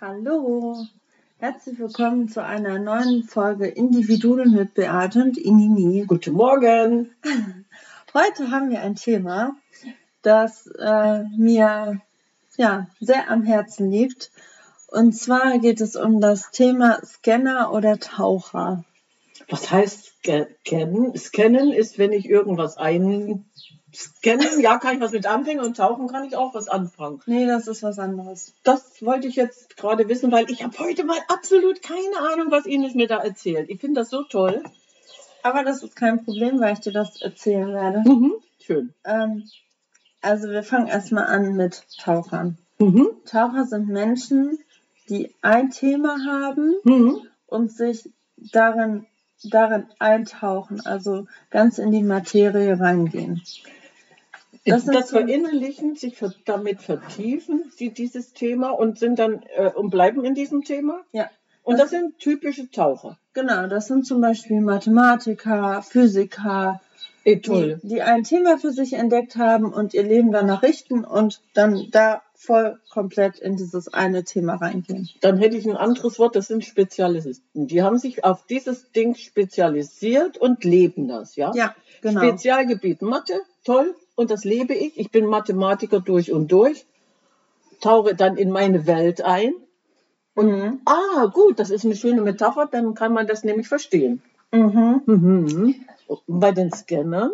Hallo, herzlich willkommen zu einer neuen Folge Individuen mit Beate und Inini. Guten Morgen. Heute haben wir ein Thema, das äh, mir ja, sehr am Herzen liegt. Und zwar geht es um das Thema Scanner oder Taucher. Was heißt scannen? Scannen ist, wenn ich irgendwas einscanne. Ja, kann ich was mit anfangen und tauchen kann ich auch was anfangen. Nee, das ist was anderes. Das wollte ich jetzt gerade wissen, weil ich habe heute mal absolut keine Ahnung, was Ines mir da erzählt. Ich finde das so toll. Aber das ist kein Problem, weil ich dir das erzählen werde. Mhm, schön. Ähm, also wir fangen erstmal an mit Tauchern. Mhm. Taucher sind Menschen, die ein Thema haben mhm. und sich darin, darin eintauchen, also ganz in die Materie reingehen. Das, das verinnerlichen, sich damit vertiefen, sie dieses Thema und sind dann äh, und bleiben in diesem Thema. Ja. Und das, das sind typische Taucher. Genau, das sind zum Beispiel Mathematiker, Physiker, die, die ein Thema für sich entdeckt haben und ihr Leben danach richten und dann da voll komplett in dieses eine Thema reingehen. Dann hätte ich ein anderes Wort, das sind Spezialisten. Die haben sich auf dieses Ding spezialisiert und leben das, ja? Ja, genau. Spezialgebiet Mathe, toll, und das lebe ich. Ich bin Mathematiker durch und durch, tauche dann in meine Welt ein. Und mhm. ah, gut, das ist eine schöne Metapher, dann kann man das nämlich verstehen. Mhm. Mhm. Bei den Scannern?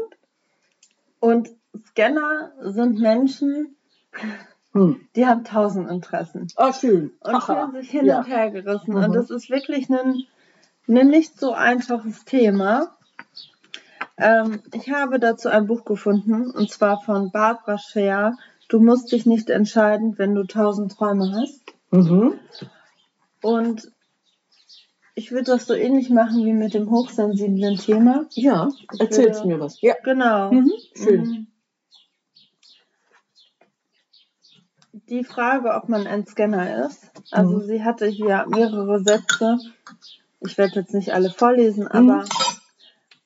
Und Scanner sind Menschen, hm. die haben tausend Interessen. Ah, schön. Und Aha. fühlen sich hin ja. und her gerissen. Mhm. Und das ist wirklich ein, ein nicht so einfaches Thema. Ähm, ich habe dazu ein Buch gefunden, und zwar von Barbara Scher. Du musst dich nicht entscheiden, wenn du tausend Träume hast. Mhm. Und ich würde das so ähnlich machen wie mit dem hochsensiblen Thema. Ja, erzählst mir was. Ja. Genau. Mhm. Schön. Mhm. Die Frage, ob man ein Scanner ist. Also mhm. sie hatte hier mehrere Sätze. Ich werde jetzt nicht alle vorlesen, mhm. aber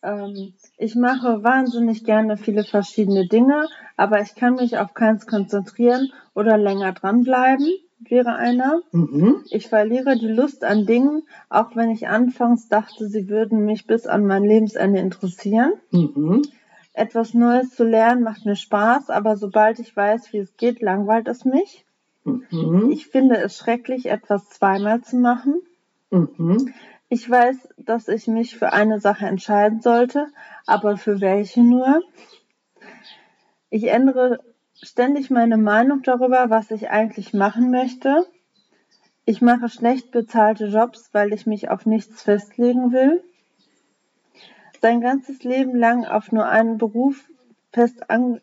ähm, ich mache wahnsinnig gerne viele verschiedene Dinge, aber ich kann mich auf keins konzentrieren oder länger dranbleiben wäre einer. Mhm. Ich verliere die Lust an Dingen, auch wenn ich anfangs dachte, sie würden mich bis an mein Lebensende interessieren. Mhm. Etwas Neues zu lernen macht mir Spaß, aber sobald ich weiß, wie es geht, langweilt es mich. Mhm. Ich finde es schrecklich, etwas zweimal zu machen. Ich weiß, dass ich mich für eine Sache entscheiden sollte, aber für welche nur? Ich ändere ständig meine Meinung darüber, was ich eigentlich machen möchte. Ich mache schlecht bezahlte Jobs, weil ich mich auf nichts festlegen will. Sein ganzes Leben lang auf nur einen Beruf fest an,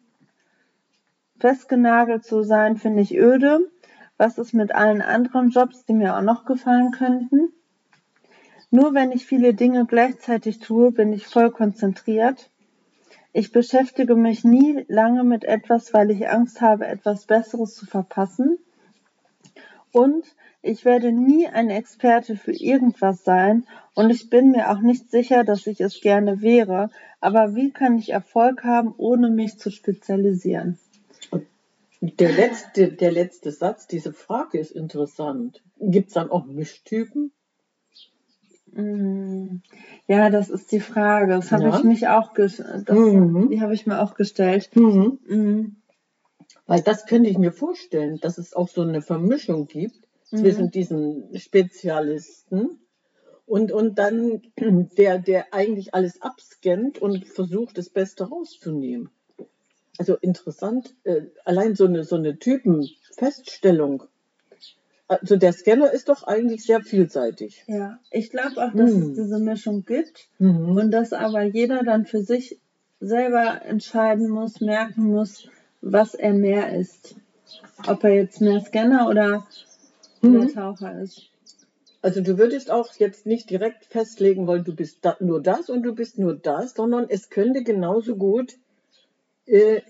festgenagelt zu sein, finde ich öde. Was ist mit allen anderen Jobs, die mir auch noch gefallen könnten? Nur wenn ich viele Dinge gleichzeitig tue, bin ich voll konzentriert. Ich beschäftige mich nie lange mit etwas, weil ich Angst habe, etwas Besseres zu verpassen. Und ich werde nie ein Experte für irgendwas sein und ich bin mir auch nicht sicher, dass ich es gerne wäre. Aber wie kann ich Erfolg haben, ohne mich zu spezialisieren? Der letzte, der letzte Satz, diese Frage ist interessant. Gibt es dann auch Mischtypen? Mm. Ja, das ist die Frage. Das habe ja. ich mich auch das, mhm. die habe ich mir auch gestellt. Mhm. Mhm. Weil das könnte ich mir vorstellen, dass es auch so eine Vermischung gibt mhm. zwischen diesen Spezialisten und, und dann der, der eigentlich alles abscannt und versucht, das Beste rauszunehmen. Also interessant, äh, allein so eine, so eine Typenfeststellung also der Scanner ist doch eigentlich sehr vielseitig. Ja, ich glaube auch, dass hm. es diese Mischung gibt mhm. und dass aber jeder dann für sich selber entscheiden muss, merken muss, was er mehr ist. Ob er jetzt mehr Scanner oder mhm. mehr Taucher ist. Also du würdest auch jetzt nicht direkt festlegen wollen, du bist da, nur das und du bist nur das, sondern es könnte genauso gut äh,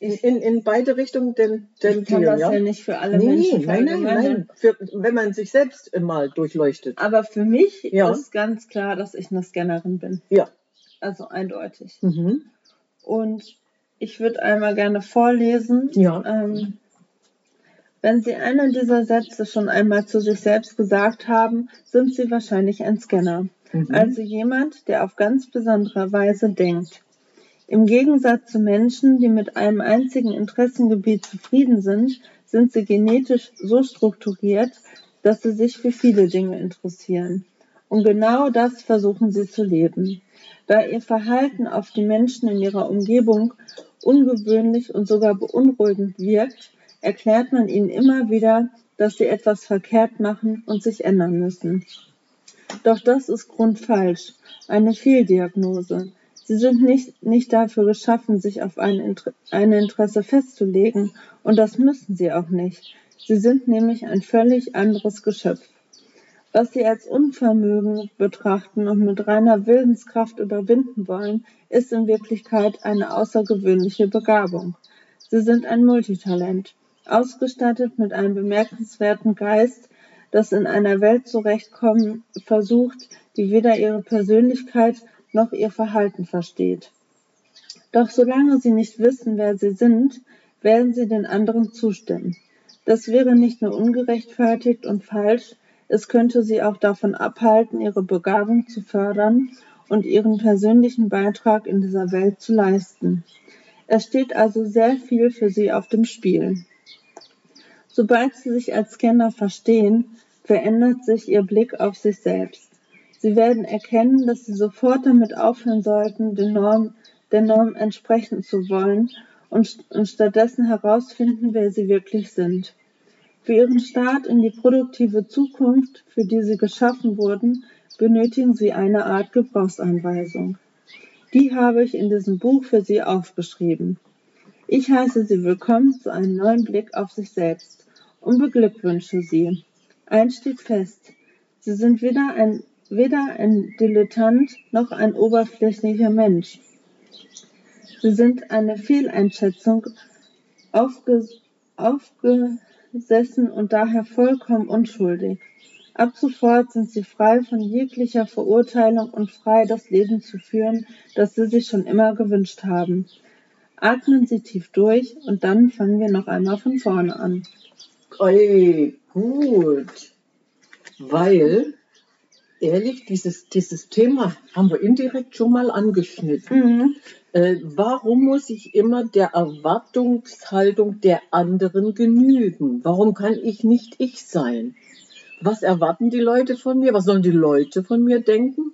in, in beide Richtungen denn, denn ich kann das ja? ja nicht für alle nee, Menschen nein, nein, nein. Für, wenn man sich selbst mal durchleuchtet. Aber für mich ja. ist ganz klar, dass ich eine Scannerin bin. Ja. Also eindeutig. Mhm. Und ich würde einmal gerne vorlesen. Ja. Ähm, Wenn Sie einen dieser Sätze schon einmal zu sich selbst gesagt haben, sind Sie wahrscheinlich ein Scanner, mhm. also jemand, der auf ganz besondere Weise denkt. Im Gegensatz zu Menschen, die mit einem einzigen Interessengebiet zufrieden sind, sind sie genetisch so strukturiert, dass sie sich für viele Dinge interessieren. Und genau das versuchen sie zu leben. Da ihr Verhalten auf die Menschen in ihrer Umgebung ungewöhnlich und sogar beunruhigend wirkt, erklärt man ihnen immer wieder, dass sie etwas verkehrt machen und sich ändern müssen. Doch das ist grundfalsch, eine Fehldiagnose. Sie sind nicht, nicht dafür geschaffen, sich auf ein, ein Interesse festzulegen, und das müssen sie auch nicht. Sie sind nämlich ein völlig anderes Geschöpf. Was sie als Unvermögen betrachten und mit reiner Willenskraft überwinden wollen, ist in Wirklichkeit eine außergewöhnliche Begabung. Sie sind ein Multitalent, ausgestattet mit einem bemerkenswerten Geist, das in einer Welt zurechtkommen versucht, die weder ihre Persönlichkeit noch ihr Verhalten versteht. Doch solange sie nicht wissen, wer sie sind, werden sie den anderen zustimmen. Das wäre nicht nur ungerechtfertigt und falsch, es könnte sie auch davon abhalten, ihre Begabung zu fördern und ihren persönlichen Beitrag in dieser Welt zu leisten. Es steht also sehr viel für sie auf dem Spiel. Sobald sie sich als Scanner verstehen, verändert sich ihr Blick auf sich selbst. Sie werden erkennen, dass sie sofort damit aufhören sollten, den Norm, der Norm entsprechen zu wollen und, und stattdessen herausfinden, wer sie wirklich sind. Für ihren Start in die produktive Zukunft, für die sie geschaffen wurden, benötigen sie eine Art Gebrauchsanweisung. Die habe ich in diesem Buch für Sie aufgeschrieben. Ich heiße Sie willkommen zu einem neuen Blick auf sich selbst und beglückwünsche Sie. Eins steht fest, Sie sind weder ein, weder ein Dilettant noch ein oberflächlicher Mensch. Sie sind eine Fehleinschätzung aufge, aufge, besessen und daher vollkommen unschuldig. Ab sofort sind sie frei von jeglicher Verurteilung und frei, das Leben zu führen, das sie sich schon immer gewünscht haben. Atmen Sie tief durch und dann fangen wir noch einmal von vorne an. Oi, gut. Weil, ehrlich, dieses, dieses Thema haben wir indirekt schon mal angeschnitten. Mhm. Äh, warum muss ich immer der Erwartungshaltung der anderen genügen? Warum kann ich nicht ich sein? Was erwarten die Leute von mir? Was sollen die Leute von mir denken?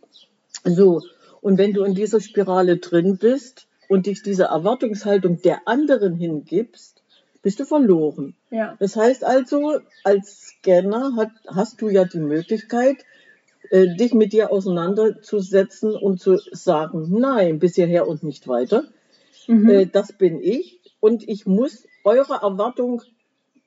So, und wenn du in dieser Spirale drin bist und dich dieser Erwartungshaltung der anderen hingibst, bist du verloren. Ja. Das heißt also, als Scanner hat, hast du ja die Möglichkeit, äh, dich mit dir auseinanderzusetzen und zu sagen, nein, bis hierher und nicht weiter. Mhm. Äh, das bin ich und ich muss eurer Erwartung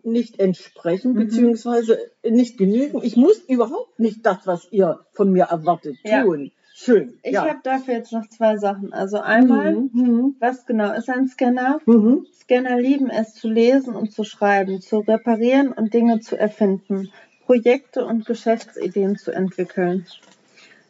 nicht entsprechen, mhm. beziehungsweise nicht genügen. Ich muss überhaupt nicht das, was ihr von mir erwartet, tun. Ja. Schön. Ich ja. habe dafür jetzt noch zwei Sachen. Also einmal, mhm. mhm. was genau ist ein Scanner? Mhm. Scanner lieben es zu lesen und zu schreiben, zu reparieren und Dinge zu erfinden. Projekte und Geschäftsideen zu entwickeln,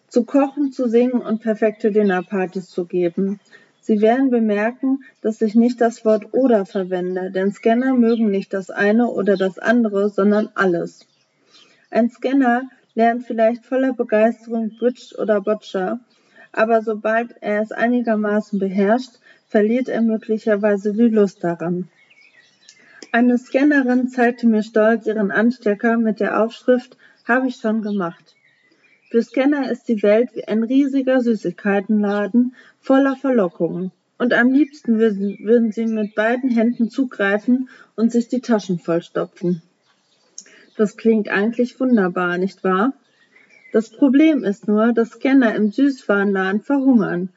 zu kochen, zu singen und perfekte Dinnerpartys zu geben. Sie werden bemerken, dass ich nicht das Wort oder verwende, denn Scanner mögen nicht das eine oder das andere, sondern alles. Ein Scanner lernt vielleicht voller Begeisterung Bridge oder Boccia, aber sobald er es einigermaßen beherrscht, verliert er möglicherweise die Lust daran. Eine Scannerin zeigte mir stolz ihren Anstecker mit der Aufschrift Habe ich schon gemacht. Für Scanner ist die Welt wie ein riesiger Süßigkeitenladen voller Verlockungen. Und am liebsten würden, sie mit beiden Händen zugreifen und sich die Taschen vollstopfen. Das klingt eigentlich wunderbar, nicht wahr? Das Problem ist nur, dass Scanner im Süßwarenladen verhungern.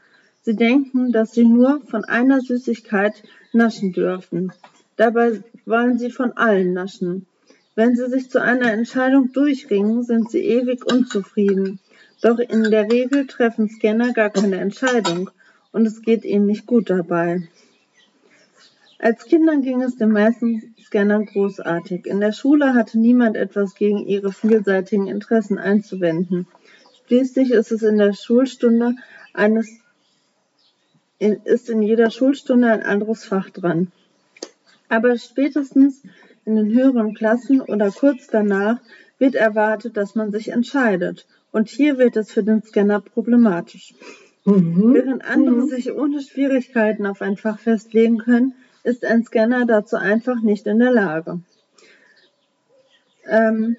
Sie denken, dass sie nur von einer Süßigkeit naschen dürfen. Dabei wollen sie von allen naschen. Wenn sie sich zu einer Entscheidung durchringen, sind sie ewig unzufrieden. Doch in der Regel treffen Scanner gar keine Entscheidung und es geht ihnen nicht gut dabei. Als Kindern ging es den meisten Scannern großartig. In der Schule hatte niemand etwas gegen ihre vielseitigen Interessen einzuwenden. Schließlich ist es in der Schulstunde eines ist in jeder Schulstunde ein anderes Fach dran. Aber spätestens in den höheren Klassen oder kurz danach wird erwartet, dass man sich entscheidet. Und hier wird es für den Scanner problematisch. Mhm. Während andere mhm. sich ohne Schwierigkeiten auf ein Fach festlegen können, ist ein Scanner dazu einfach nicht in der Lage. Ähm,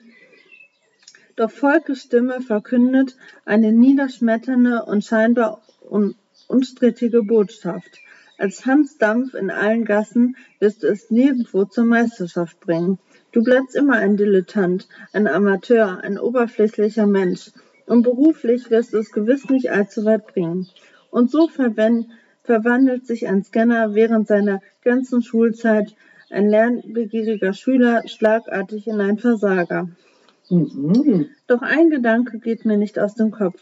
doch Volkes Stimme verkündet eine niederschmetternde und scheinbar un unstrittige Botschaft. Als Hans Dampf in allen Gassen wirst du es nirgendwo zur Meisterschaft bringen. Du bleibst immer ein Dilettant, ein Amateur, ein oberflächlicher Mensch. Und beruflich wirst du es gewiss nicht allzu weit bringen. Und so verwandelt sich ein Scanner während seiner ganzen Schulzeit, ein lernbegieriger Schüler, schlagartig in einen Versager. Mhm. Doch ein Gedanke geht mir nicht aus dem Kopf.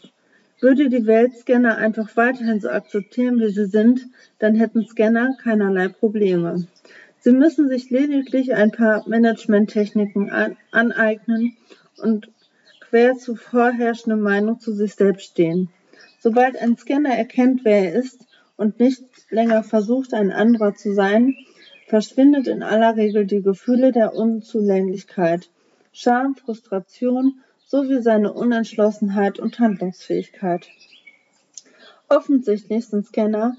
Würde die Welt Scanner einfach weiterhin so akzeptieren, wie sie sind, dann hätten Scanner keinerlei Probleme. Sie müssen sich lediglich ein paar Managementtechniken an aneignen und quer zur vorherrschenden Meinung zu sich selbst stehen. Sobald ein Scanner erkennt, wer er ist und nicht länger versucht, ein anderer zu sein, verschwindet in aller Regel die Gefühle der Unzulänglichkeit, Scham, Frustration sowie seine Unentschlossenheit und Handlungsfähigkeit. Offensichtlich sind Scanner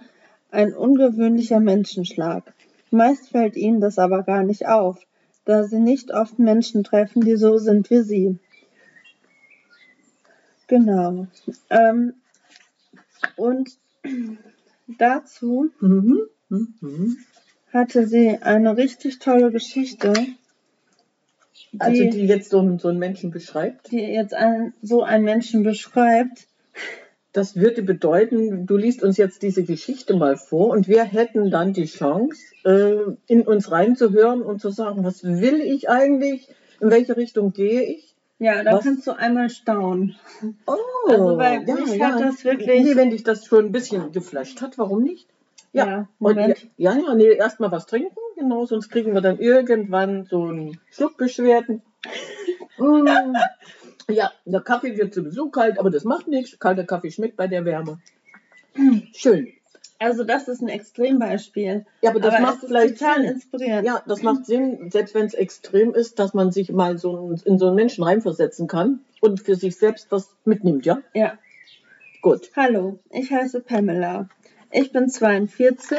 ein ungewöhnlicher Menschenschlag. Meist fällt ihnen das aber gar nicht auf, da sie nicht oft Menschen treffen, die so sind wie sie. Genau. Ähm, und dazu mhm. Mhm. hatte sie eine richtig tolle Geschichte. Die, also die jetzt so, so einen Menschen beschreibt? Die jetzt ein, so einen Menschen beschreibt. Das würde bedeuten, du liest uns jetzt diese Geschichte mal vor und wir hätten dann die Chance, äh, in uns reinzuhören und zu sagen, was will ich eigentlich, in welche Richtung gehe ich. Ja, da was? kannst du einmal staunen. Oh, also bei ja, mich ja. hat das wirklich. Nee, wenn dich das schon ein bisschen geflasht hat, warum nicht? Ja, ja Moment. Und, ja, ja, nee, erstmal was trinken, genau, sonst kriegen wir dann irgendwann so einen Schluckbeschwerden. mm. Ja, der Kaffee wird sowieso kalt, aber das macht nichts. Kalter Kaffee schmeckt bei der Wärme. Schön. Also das ist ein Extrembeispiel. Ja, aber das aber macht vielleicht total Sinn. inspirierend. Ja, das macht Sinn, selbst wenn es extrem ist, dass man sich mal so in so einen Menschen reinversetzen kann und für sich selbst was mitnimmt, ja? Ja. Gut. Hallo, ich heiße Pamela. Ich bin 42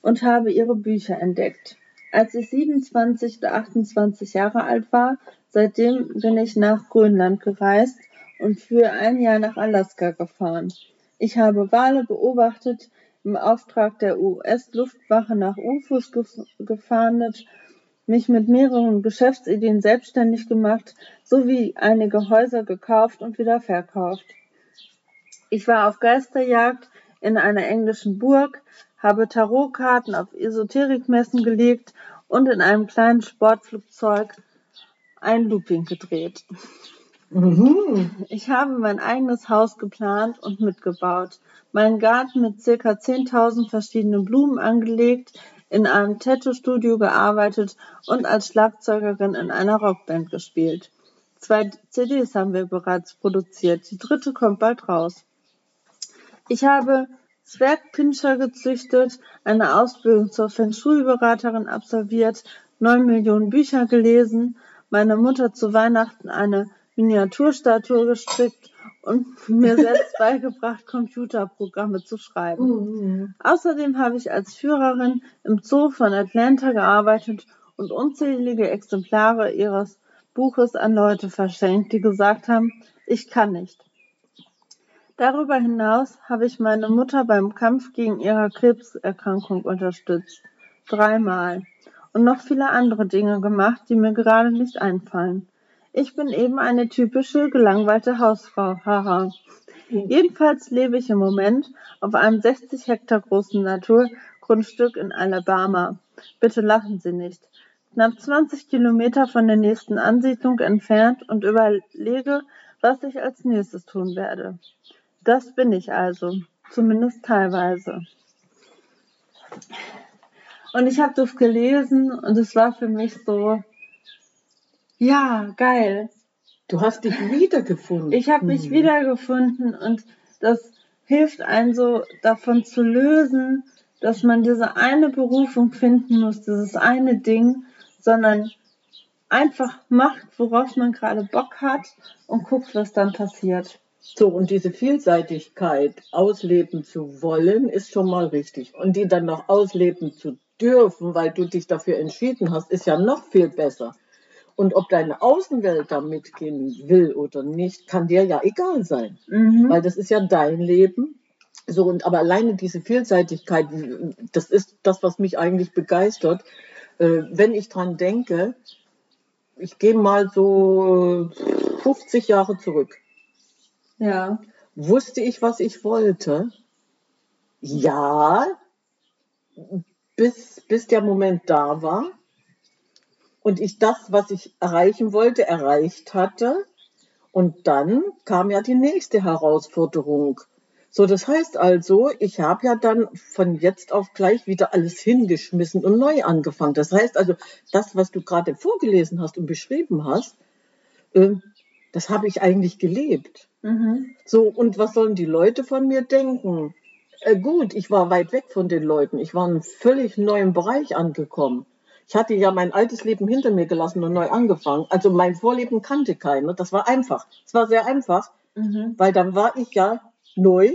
und habe ihre Bücher entdeckt. Als ich 27 oder 28 Jahre alt war, seitdem bin ich nach Grönland gereist und für ein Jahr nach Alaska gefahren. Ich habe Wale beobachtet, im Auftrag der US-Luftwache nach UFOs gefahndet, mich mit mehreren Geschäftsideen selbstständig gemacht, sowie einige Häuser gekauft und wieder verkauft. Ich war auf Geisterjagd in einer englischen Burg, habe Tarotkarten auf Esoterikmessen gelegt und in einem kleinen Sportflugzeug ein Looping gedreht. Mhm. Ich habe mein eigenes Haus geplant und mitgebaut, meinen Garten mit circa 10.000 verschiedenen Blumen angelegt, in einem Tattoo-Studio gearbeitet und als Schlagzeugerin in einer Rockband gespielt. Zwei CDs haben wir bereits produziert, die dritte kommt bald raus. Ich habe Zwergpinscher gezüchtet, eine Ausbildung zur Feng Shui-Beraterin absolviert, neun Millionen Bücher gelesen, meiner Mutter zu Weihnachten eine Miniaturstatue gestrickt und mir selbst beigebracht, Computerprogramme zu schreiben. Mhm. Außerdem habe ich als Führerin im Zoo von Atlanta gearbeitet und unzählige Exemplare ihres Buches an Leute verschenkt, die gesagt haben, ich kann nicht. Darüber hinaus habe ich meine Mutter beim Kampf gegen ihre Krebserkrankung unterstützt. Dreimal. Und noch viele andere Dinge gemacht, die mir gerade nicht einfallen. Ich bin eben eine typische gelangweilte Hausfrau, haha. Jedenfalls lebe ich im Moment auf einem 60 Hektar großen Naturgrundstück in Alabama. Bitte lachen Sie nicht. Knapp 20 Kilometer von der nächsten Ansiedlung entfernt und überlege, was ich als nächstes tun werde. Das bin ich also, zumindest teilweise. Und ich habe das gelesen und es war für mich so, ja, geil. Du hast dich wiedergefunden. Ich habe mich wiedergefunden und das hilft einem so davon zu lösen, dass man diese eine Berufung finden muss, dieses eine Ding, sondern einfach macht, worauf man gerade Bock hat und guckt, was dann passiert. So, und diese Vielseitigkeit ausleben zu wollen, ist schon mal richtig. Und die dann noch ausleben zu dürfen, weil du dich dafür entschieden hast, ist ja noch viel besser. Und ob deine Außenwelt da mitgehen will oder nicht, kann dir ja egal sein. Mhm. Weil das ist ja dein Leben. So, und aber alleine diese Vielseitigkeit, das ist das, was mich eigentlich begeistert. Äh, wenn ich dran denke, ich gehe mal so 50 Jahre zurück. Ja. Wusste ich, was ich wollte? Ja, bis, bis der Moment da war und ich das, was ich erreichen wollte, erreicht hatte. Und dann kam ja die nächste Herausforderung. So, das heißt also, ich habe ja dann von jetzt auf gleich wieder alles hingeschmissen und neu angefangen. Das heißt also, das, was du gerade vorgelesen hast und beschrieben hast, äh, das habe ich eigentlich gelebt. Mhm. So, und was sollen die Leute von mir denken? Äh, gut, ich war weit weg von den Leuten. Ich war in einem völlig neuen Bereich angekommen. Ich hatte ja mein altes Leben hinter mir gelassen und neu angefangen. Also mein Vorleben kannte keiner. Das war einfach. Es war sehr einfach, Mhm. weil dann war ich ja neu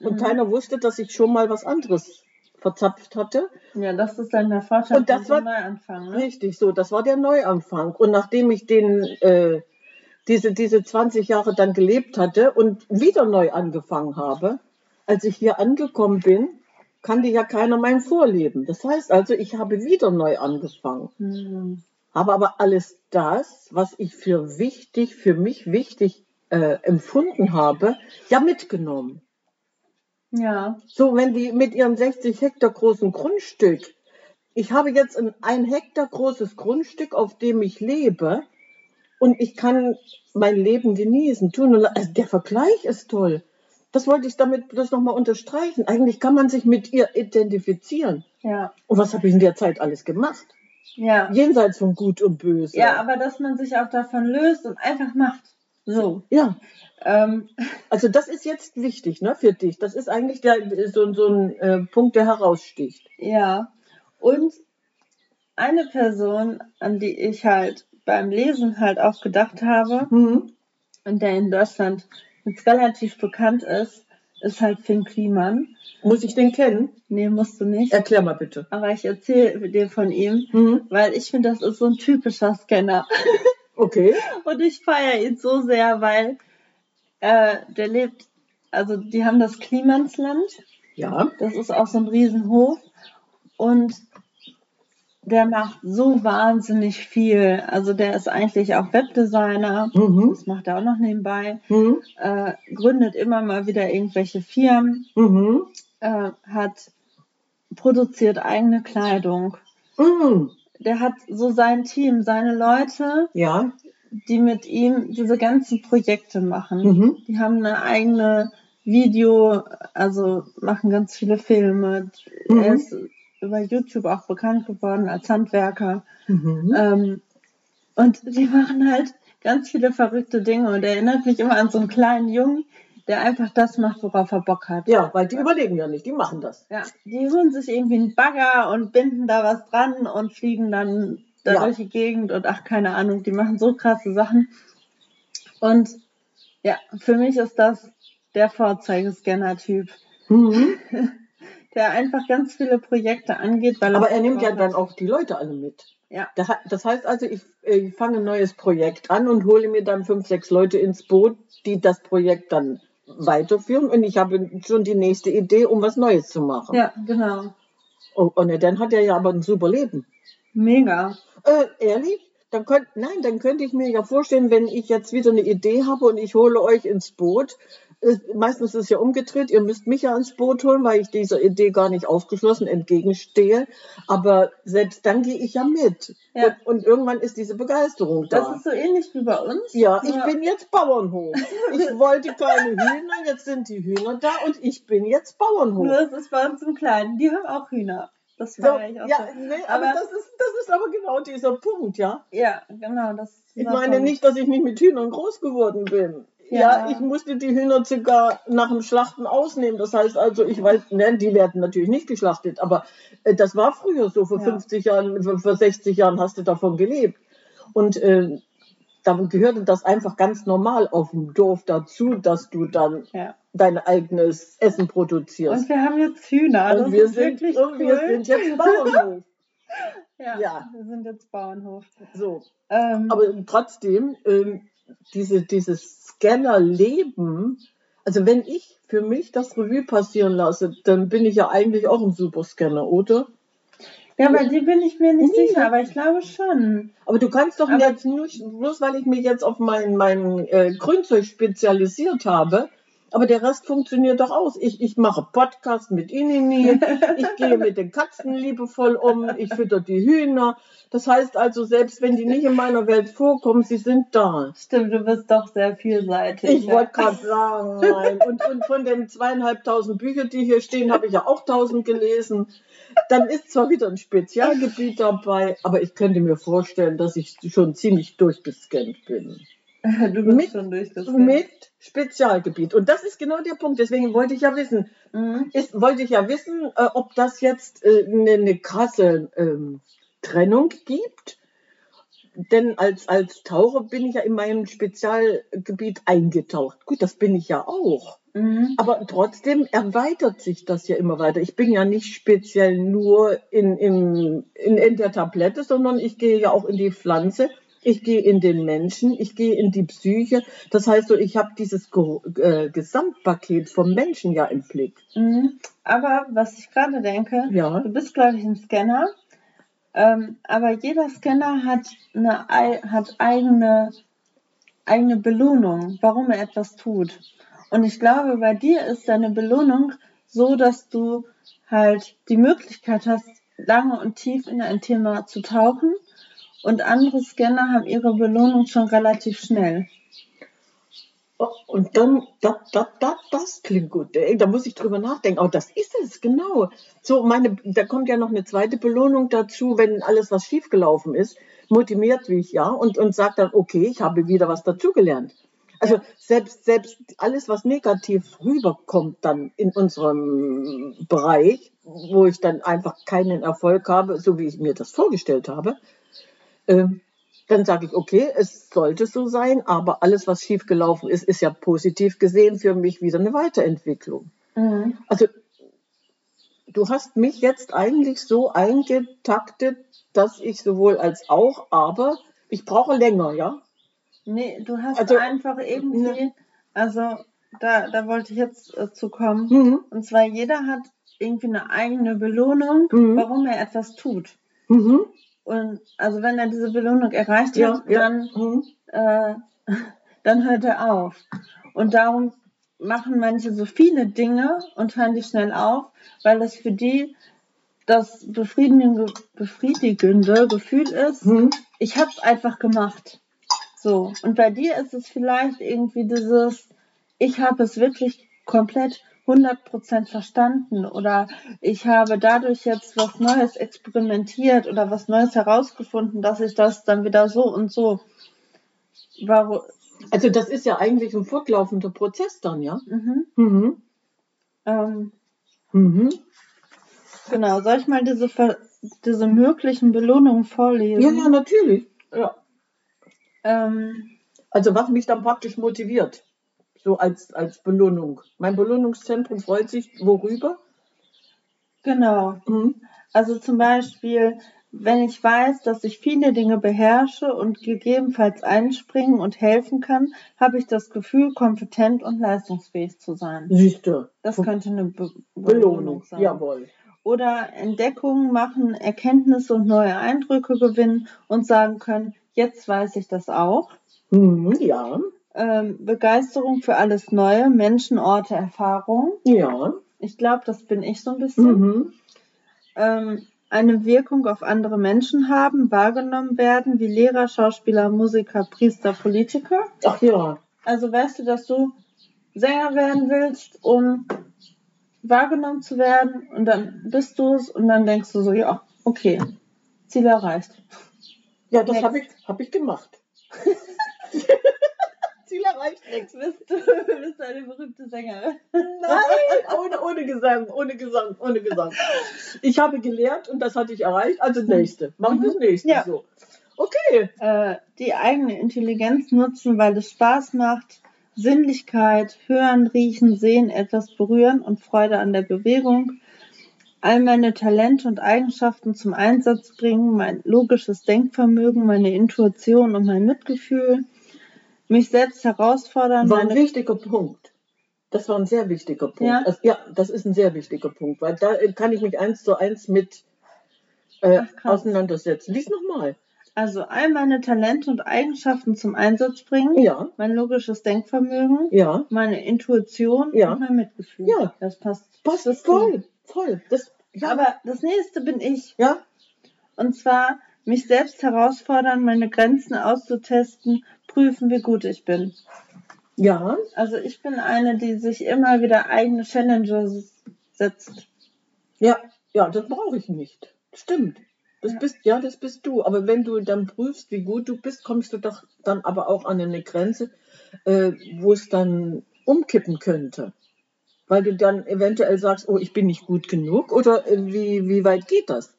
und Mhm. keiner wusste, dass ich schon mal was anderes verzapft hatte. Ja, das ist dann der Vorteil Und das war- Neuanfang, ne? Richtig, so, das war der Neuanfang. Und nachdem ich den, äh, diese, diese 20 Jahre dann gelebt hatte und wieder neu angefangen habe, als ich hier angekommen bin, kannte ja keiner mein Vorleben. Das heißt also, ich habe wieder neu angefangen. Mhm. Habe aber alles das, was ich für wichtig, für mich wichtig äh, empfunden habe, ja mitgenommen. Ja. So, wenn die mit ihrem 60 Hektar großen Grundstück, ich habe jetzt ein, ein Hektar großes Grundstück, auf dem ich lebe und ich kann mein Leben genießen, tun und also der Vergleich ist toll. Das wollte ich damit bloß nochmal unterstreichen. Eigentlich kann man sich mit ihr identifizieren. Ja. Und was habe ich in der Zeit alles gemacht? Ja. Jenseits von Gut und Böse. Ja, aber dass man sich auch davon löst und einfach macht. So. Ja, Ähm, also das ist jetzt wichtig ne, für dich. Das ist eigentlich der, so, so ein äh, Punkt, der heraussticht. ja. Und eine Person, an die ich halt beim Lesen halt auch gedacht habe Mhm. und der in Deutschland jetzt relativ bekannt ist, ist halt Finn Kliman. Muss ich den kennen? Nee, musst du nicht. Erklär mal bitte. Aber ich erzähle dir von ihm, Mhm. weil ich finde, das ist so ein typischer Scanner. Okay. Und ich feiere ihn so sehr, weil äh, der lebt, also die haben das Klimansland. Ja. Das ist auch so ein Riesenhof. Und der macht so wahnsinnig viel. Also der ist eigentlich auch Webdesigner. Mhm. Das macht er auch noch nebenbei. Mhm. Äh, gründet immer mal wieder irgendwelche Firmen. Mhm. Äh, hat produziert eigene Kleidung. Mhm. Der hat so sein Team, seine Leute, Ja. die mit ihm diese ganzen Projekte machen. Mhm. Die haben eine eigene Video, also machen ganz viele Filme. Mhm. Er ist über YouTube auch bekannt geworden als Handwerker. Mhm. Ähm, und die machen halt ganz viele verrückte Dinge und erinnert mich immer an so einen kleinen Jungen, der einfach das macht, worauf er Bock hat. Ja, weil die überlegen ja nicht, die machen das. Ja, die holen sich irgendwie einen Bagger und binden da was dran und fliegen dann da Ja. durch die Gegend und ach, keine Ahnung, die machen so krasse Sachen. Und ja, für mich ist das der Vorzeigescanner-Typ, Mhm. der einfach ganz viele Projekte angeht, weil Aber er nimmt ja dann auch die Leute alle mit. Ja. Das heißt also, ich, ich fange ein neues Projekt an und hole mir dann fünf, sechs Leute ins Boot, die das Projekt dann weiterführen und ich habe schon die nächste Idee, um was Neues zu machen. Ja, genau. Oh, und dann hat er ja aber ein super Leben. Mega. Äh, ehrlich? Dann könnt, nein, dann könnte ich mir ja vorstellen, wenn ich jetzt wieder eine Idee habe und ich hole euch ins Boot. Meistens ist es ja umgedreht, ihr müsst mich ja ins Boot holen, weil ich dieser Idee gar nicht aufgeschlossen entgegenstehe. Aber selbst dann gehe ich ja mit. Ja. Und, und irgendwann ist diese Begeisterung da. Das ist so ähnlich wie bei uns. ja, ich bin jetzt Bauernhof. Ich wollte keine Hühner, jetzt sind die Hühner da und ich bin jetzt Bauernhof. Nur ist bei uns im Kleinen. Die haben auch Hühner. Das So, feiere ich auch ja, so. nee, aber, Aber- das, ist, das ist aber genau dieser Punkt, ja. Ja, genau. Das Ich war meine von- nicht, dass ich nicht mit Hühnern groß geworden bin. Ja. Ja. ich musste die Hühner sogar nach dem Schlachten ausnehmen. Das heißt also, ich weiß, ne, die werden natürlich nicht geschlachtet, aber äh, das war früher so. Vor Ja. 50 Jahren, vor vor 60 Jahren hast du davon gelebt. Und äh, dann gehörte das einfach ganz normal auf dem Dorf dazu, dass du dann Ja. dein eigenes Essen produzierst. Und wir haben jetzt Hühner. Und wir sind, und wir cool. sind jetzt Bauernhof. ja, Ja. wir sind jetzt Bauernhof. So. Ähm, Aber trotzdem, ähm, diese, dieses Scanner-Leben, also wenn ich für mich das Revue passieren lasse, dann bin ich ja eigentlich auch ein Superscanner, oder? ja, bei dir bin ich mir nicht Nee. sicher, aber ich glaube schon. Aber du kannst doch Aber- jetzt nur, bloß weil ich mich jetzt auf mein, mein äh, Grünzeug spezialisiert habe, aber der Rest funktioniert doch aus. Ich, ich mache Podcast mit Inini, ich gehe mit den Katzen liebevoll um, ich fütter die Hühner. Das heißt also, selbst wenn die nicht in meiner Welt vorkommen, sie sind da. Stimmt, du bist doch sehr vielseitig. Ich ja. wollte gerade sagen, nein. Und, und von den zweieinhalbtausend Büchern, die hier stehen, habe ich ja auch tausend gelesen. Dann ist zwar wieder ein Spezialgebiet dabei, aber ich könnte mir vorstellen, dass ich schon ziemlich durchgescannt bin. Du bist Mit- schon durchgescannt. Mit Spezialgebiet. Und das ist genau der Punkt. Deswegen wollte ich ja wissen, Mhm. ist, wollte ich ja wissen, äh, ob das jetzt äh, eine, eine krasse ähm, Trennung gibt. Denn als, als Taucher bin ich ja in meinem Spezialgebiet eingetaucht. Gut, das bin ich ja auch. Mhm. Aber trotzdem erweitert sich das ja immer weiter. Ich bin ja nicht speziell nur in, in, in, in der Tablette, sondern ich gehe ja auch in die Pflanze. Ich gehe in den Menschen, ich gehe in die Psyche. Das heißt so, ich habe dieses äh, Gesamtpaket vom Menschen ja im Blick. Mhm. Aber was ich gerade denke, Ja. du bist, glaube ich, ein Scanner. Ähm, aber jeder Scanner hat eine ei- hat eigene, eigene Belohnung, warum er etwas tut. Und ich glaube, bei dir ist deine Belohnung so, dass du halt die Möglichkeit hast, lange und tief in ein Thema zu tauchen. Und andere Scanner haben ihre Belohnung schon relativ schnell. Oh, Und dann, da, da, da, das klingt gut. Ey, Da muss ich drüber nachdenken. Oh, das ist es, genau. So, meine, da kommt ja noch eine zweite Belohnung dazu, wenn alles, was schiefgelaufen ist, motiviert mich ja und, und sagt dann, okay, ich habe wieder was dazugelernt. Also selbst, selbst alles, was negativ rüberkommt dann in unserem Bereich, wo ich dann einfach keinen Erfolg habe, so wie ich mir das vorgestellt habe, dann sage ich, okay, es sollte so sein, aber alles, was schiefgelaufen ist, ist ja positiv gesehen für mich wieder eine Weiterentwicklung. Mhm. Also du hast mich jetzt eigentlich so eingetaktet, dass ich sowohl als auch, aber ich brauche länger, ja? Nee, du hast Also, einfach irgendwie, ne. also da, da wollte ich jetzt äh, zu kommen. Mhm. Und zwar jeder hat irgendwie eine eigene Belohnung, Mhm. warum er etwas tut. Mhm. Und also wenn er diese Belohnung erreicht Ja, hat, ja. dann, Mhm. äh, dann hört er auf. Und darum machen manche so viele Dinge und hören die schnell auf, weil es für die das befriedigende, befriedigende Gefühl ist, Mhm. ich habe es einfach gemacht. So. Und bei dir ist es vielleicht irgendwie dieses, ich habe es wirklich komplett 100% verstanden oder ich habe dadurch jetzt was Neues experimentiert oder was Neues herausgefunden, dass ich das dann wieder so und so. Warum? Also das ist ja eigentlich ein fortlaufender Prozess dann, ja? Mhm. Mhm. Ähm, Mhm. genau, soll ich mal diese, diese möglichen Belohnungen vorlesen? Ja, ja, natürlich. Ja. Ähm, Also was mich dann praktisch motiviert, so als, als Belohnung. Mein Belohnungszentrum freut sich worüber? genau. Mhm. Also zum Beispiel, wenn ich weiß, dass ich viele Dinge beherrsche und gegebenenfalls einspringen und helfen kann, habe ich das Gefühl, kompetent und leistungsfähig zu sein. Siehst du. Das könnte eine Be Belohnung Belohnung, sein. jawohl. Oder Entdeckungen machen, Erkenntnisse und neue Eindrücke gewinnen und sagen können, jetzt weiß ich das auch. Mhm, ja, Ähm, Begeisterung für alles Neue, Menschen, Orte, Erfahrungen. ja. Ich glaube, das bin ich so ein bisschen. Mhm. ähm, eine Wirkung auf andere Menschen haben, wahrgenommen werden, wie Lehrer, Schauspieler, Musiker, Priester, Politiker. Ach ja. Also weißt du, dass du Sänger werden willst, um wahrgenommen zu werden und dann bist du es und dann denkst du so, ja, okay, Ziel erreicht. Ja, das habe ich, hab ich gemacht. Ziel erreicht, next. Bist du bist eine berühmte Sängerin? Nein, ohne, ohne Gesang, ohne Gesang, ohne Gesang. Ich habe gelehrt und das hatte ich erreicht, also nächste. Machen wir das nächste Ja. so. Okay. Äh, die eigene Intelligenz nutzen, weil es Spaß macht. Sinnlichkeit, hören, riechen, sehen, etwas berühren und Freude an der Bewegung. All meine Talente und Eigenschaften zum Einsatz bringen, mein logisches Denkvermögen, meine Intuition und mein Mitgefühl. Mich selbst herausfordern. War ein wichtiger Punkt. Das war ein sehr wichtiger Punkt. Ja? Also, ja, das ist ein sehr wichtiger Punkt, weil da äh, kann ich mich eins zu eins mit äh, Ach, auseinandersetzen. Lies nochmal. Also all meine Talente und Eigenschaften zum Einsatz bringen. Ja, Mein logisches Denkvermögen. ja. Meine Intuition Ja. und mein Mitgefühl. Ja. Das passt. Passt Das voll, voll. Das, ja, Aber das nächste bin ich. ja, Und zwar mich selbst herausfordern, meine Grenzen auszutesten, prüfen, wie gut ich bin. ja, Also ich bin eine, die sich immer wieder eigene Challenges setzt. ja, ja, das brauche ich nicht. Stimmt. Das Ja. bist, ja, das bist du. Aber wenn du dann prüfst, wie gut du bist, kommst du doch dann aber auch an eine Grenze, äh, wo es dann umkippen könnte. Weil du dann eventuell sagst, oh, ich bin nicht gut genug oder äh, wie, wie weit geht das?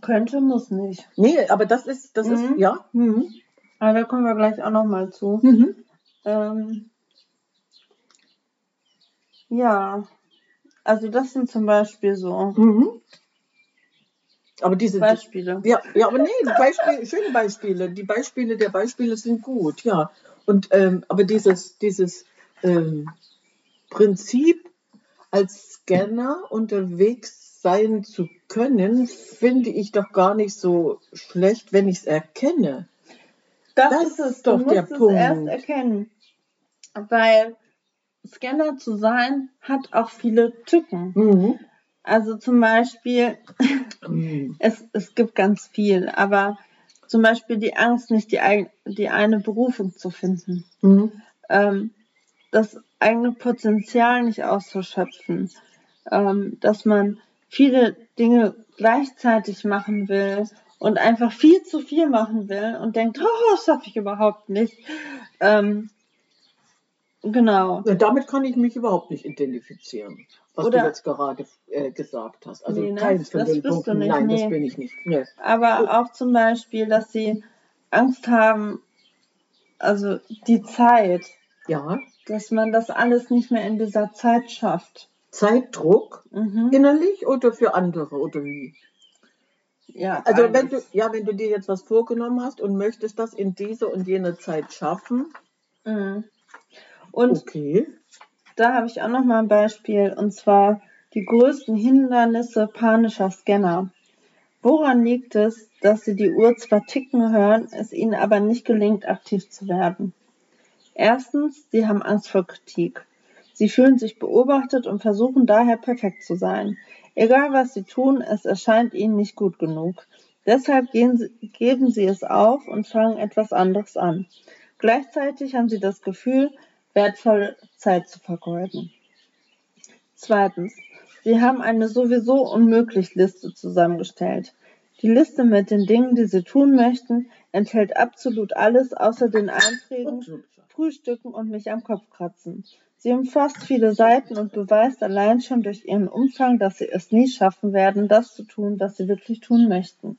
Könnte, muss nicht. Nee, aber das ist, das Mhm. ist, ja. Mhm. Aber da kommen wir gleich auch nochmal zu. Mhm. Ähm, ja, also das sind zum Beispiel so Mhm. Aber diese, Beispiele. Ja, ja, aber nee, die Beispiele, schöne Beispiele. Die Beispiele der Beispiele sind gut, ja. Und ähm, aber dieses, dieses ähm, Prinzip als Scanner unterwegs sein zu können, finde ich doch gar nicht so schlecht, wenn ich es erkenne. Das, Das ist es. doch du der musst es Punkt. erst erkennen. Weil Scanner zu sein hat auch viele Tücken. Mhm. Also zum Beispiel, Mhm. es, es gibt ganz viel, aber zum Beispiel die Angst, nicht die, die eine Berufung zu finden. Mhm. Ähm, das eigene Potenzial nicht auszuschöpfen. Ähm, dass man viele Dinge gleichzeitig machen will und einfach viel zu viel machen will und denkt, oh, das schaffe ich überhaupt nicht. Ähm, genau. Ja, damit kann ich mich überhaupt nicht identifizieren, was Oder- du jetzt gerade äh, gesagt hast. Also Nee, ne? keins von Das den bist du Punkten. nicht, Nein, nee. das bin ich nicht. Nee. Aber auch zum Beispiel, dass sie Angst haben, also die Zeit, Ja, dass man das alles nicht mehr in dieser Zeit schafft. Zeitdruck Mhm. innerlich oder für andere oder wie? Ja, Also wenn du ja, wenn du dir jetzt was vorgenommen hast und möchtest das in dieser und jener Zeit schaffen, Mhm. Und okay. da habe ich auch noch mal ein Beispiel und zwar die größten Hindernisse panischer Scanner. Woran liegt es, dass sie die Uhr zwar ticken hören, es ihnen aber nicht gelingt, aktiv zu werden? Erstens, sie haben Angst vor Kritik. Sie fühlen sich beobachtet und versuchen daher perfekt zu sein. Egal was sie tun, es erscheint ihnen nicht gut genug. Deshalb sie, geben sie es auf und fangen etwas anderes an. Gleichzeitig haben sie das Gefühl, wertvolle Zeit zu vergeuden. Zweitens, sie haben eine sowieso unmöglich Liste zusammengestellt. Die Liste mit den Dingen, die sie tun möchten, enthält absolut alles außer den Einträgen. Frühstücken und mich am Kopf kratzen. Sie umfasst viele Seiten und beweist allein schon durch ihren Umfang, dass sie es nie schaffen werden, das zu tun, was sie wirklich tun möchten.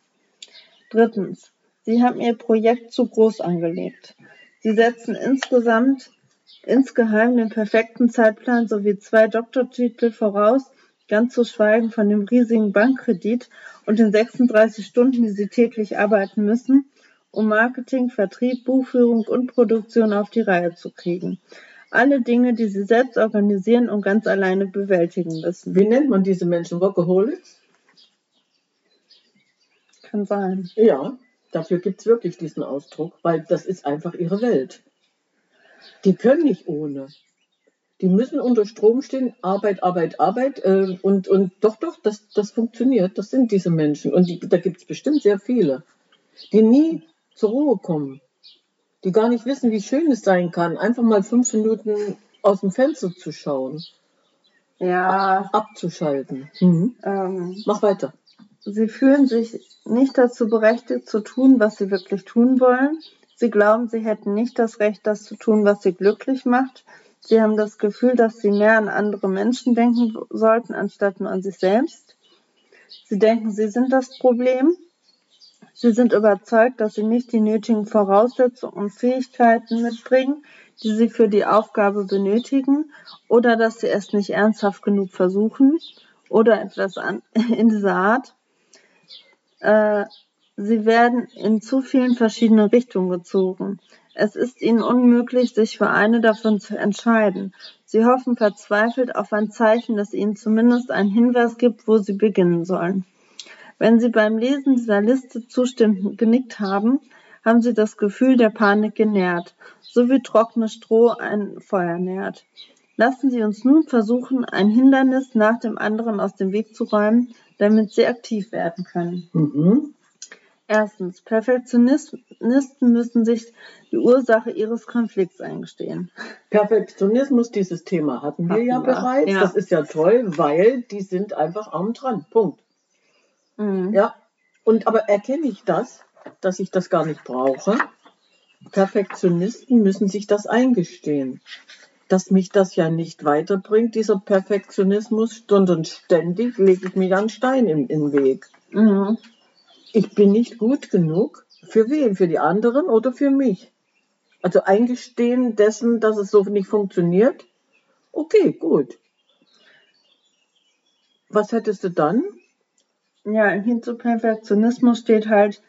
Drittens. Sie haben ihr Projekt zu groß angelegt. Sie setzen insgesamt insgeheim den perfekten Zeitplan sowie zwei Doktortitel voraus, ganz zu schweigen von dem riesigen Bankkredit und den 36 Stunden, die sie täglich arbeiten müssen, um Marketing, Vertrieb, Buchführung und Produktion auf die Reihe zu kriegen. Alle Dinge, die sie selbst organisieren und ganz alleine bewältigen müssen. Wie nennt man diese Menschen? Workaholics? Kann sein. Ja, dafür gibt es wirklich diesen Ausdruck, weil das ist einfach ihre Welt. Die können nicht ohne. Die müssen unter Strom stehen, Arbeit, Arbeit, Arbeit. Äh, und, und doch, doch, das, das funktioniert. Das sind diese Menschen. Und die, da gibt es bestimmt sehr viele, die nie zur Ruhe kommen. Die gar nicht wissen, wie schön es sein kann, einfach mal fünf Minuten aus dem Fenster zu schauen, Ja, abzuschalten. Mhm. ähm, Mach weiter. Sie fühlen sich nicht dazu berechtigt zu tun, was sie wirklich tun wollen. Sie glauben, sie hätten nicht das Recht, das zu tun, was sie glücklich macht. Sie haben das Gefühl, dass sie mehr an andere Menschen denken sollten, anstatt nur an sich selbst. Sie denken, sie sind das Problem. Sie sind überzeugt, dass sie nicht die nötigen Voraussetzungen und Fähigkeiten mitbringen, die sie für die Aufgabe benötigen, oder dass sie es nicht ernsthaft genug versuchen, oder etwas an, in dieser Art. Äh, sie werden in zu vielen verschiedene Richtungen gezogen. Es ist ihnen unmöglich, sich für eine davon zu entscheiden. Sie hoffen verzweifelt auf ein Zeichen, das ihnen zumindest einen Hinweis gibt, wo sie beginnen sollen. Wenn Sie beim Lesen dieser Liste zustimmend genickt haben, haben Sie das Gefühl der Panik genährt, so wie trockenes Stroh ein Feuer nährt. Lassen Sie uns nun versuchen, ein Hindernis nach dem anderen aus dem Weg zu räumen, damit Sie aktiv werden können. Mhm. Erstens, Perfektionisten müssen sich die Ursache ihres Konflikts eingestehen. Perfektionismus, dieses Thema hatten wir Hatten ja wir, bereits. ja. Das ist ja toll, weil die sind einfach arm dran. Punkt. Mhm. Ja. Und aber erkenne ich das, dass ich das gar nicht brauche? Perfektionisten müssen sich das eingestehen. Dass mich das ja nicht weiterbringt, dieser Perfektionismus, sondern ständig lege ich mir einen Stein im, im Weg. Mhm. Ich bin nicht gut genug. Für wen? Für die anderen oder für mich? Also eingestehen dessen, dass es so nicht funktioniert. Okay, gut. Was hättest du dann? Ja, hin zu Perfektionismus steht halt,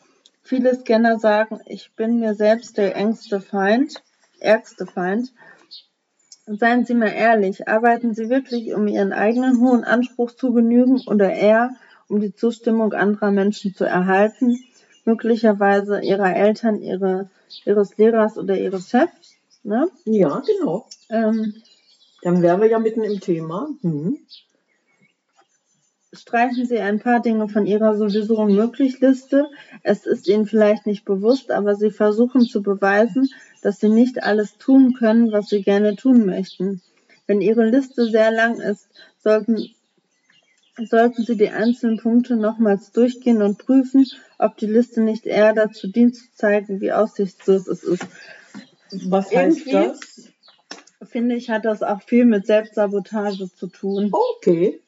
viele Scanner sagen, ich bin mir selbst der engste Feind, ärgste Feind. Seien Sie mal ehrlich, arbeiten Sie wirklich, um Ihren eigenen hohen Anspruch zu genügen oder eher, um die Zustimmung anderer Menschen zu erhalten, möglicherweise Ihrer Eltern, ihre, Ihres Lehrers oder Ihres Chefs? Ne? Ja, genau. Ähm, Dann wären wir ja mitten im Thema. Mhm. Streichen Sie ein paar Dinge von Ihrer sowieso unmöglich Liste. Es ist Ihnen vielleicht nicht bewusst, aber Sie versuchen zu beweisen, dass Sie nicht alles tun können, was Sie gerne tun möchten. Wenn Ihre Liste sehr lang ist, sollten, sollten Sie die einzelnen Punkte nochmals durchgehen und prüfen, ob die Liste nicht eher dazu dient, zu zeigen, wie aussichtslos es ist. Was heißt Irgendwie- das? Finde ich, hat das auch viel mit Selbstsabotage zu tun, Okay.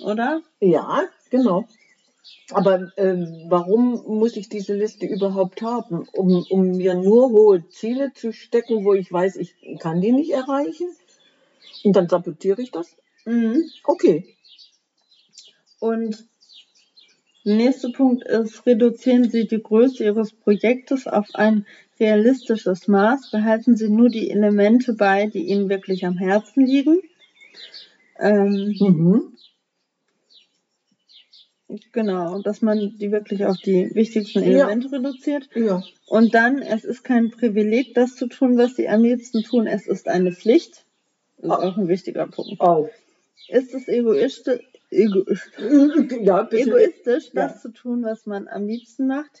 Oder? Ja, genau. Aber ähm, warum muss ich diese Liste überhaupt haben? Um, um mir nur hohe Ziele zu stecken, wo ich weiß, ich kann die nicht erreichen? Und dann sabotiere ich das? Mhm. Okay. Und der nächste Punkt ist, reduzieren Sie die Größe Ihres Projektes auf ein realistisches Maß. Behalten Sie nur die Elemente bei, die Ihnen wirklich am Herzen liegen. Ähm, Mhm. Genau, dass man die wirklich auf die wichtigsten Ja. Elemente reduziert. Ja. Und dann, es ist kein Privileg, das zu tun, was Sie am liebsten tun. Es ist eine Pflicht. Ist Ah. auch ein wichtiger Punkt. Oh. Ist es egoistisch, Ja, egoistisch, Ja. das zu tun, was man am liebsten macht.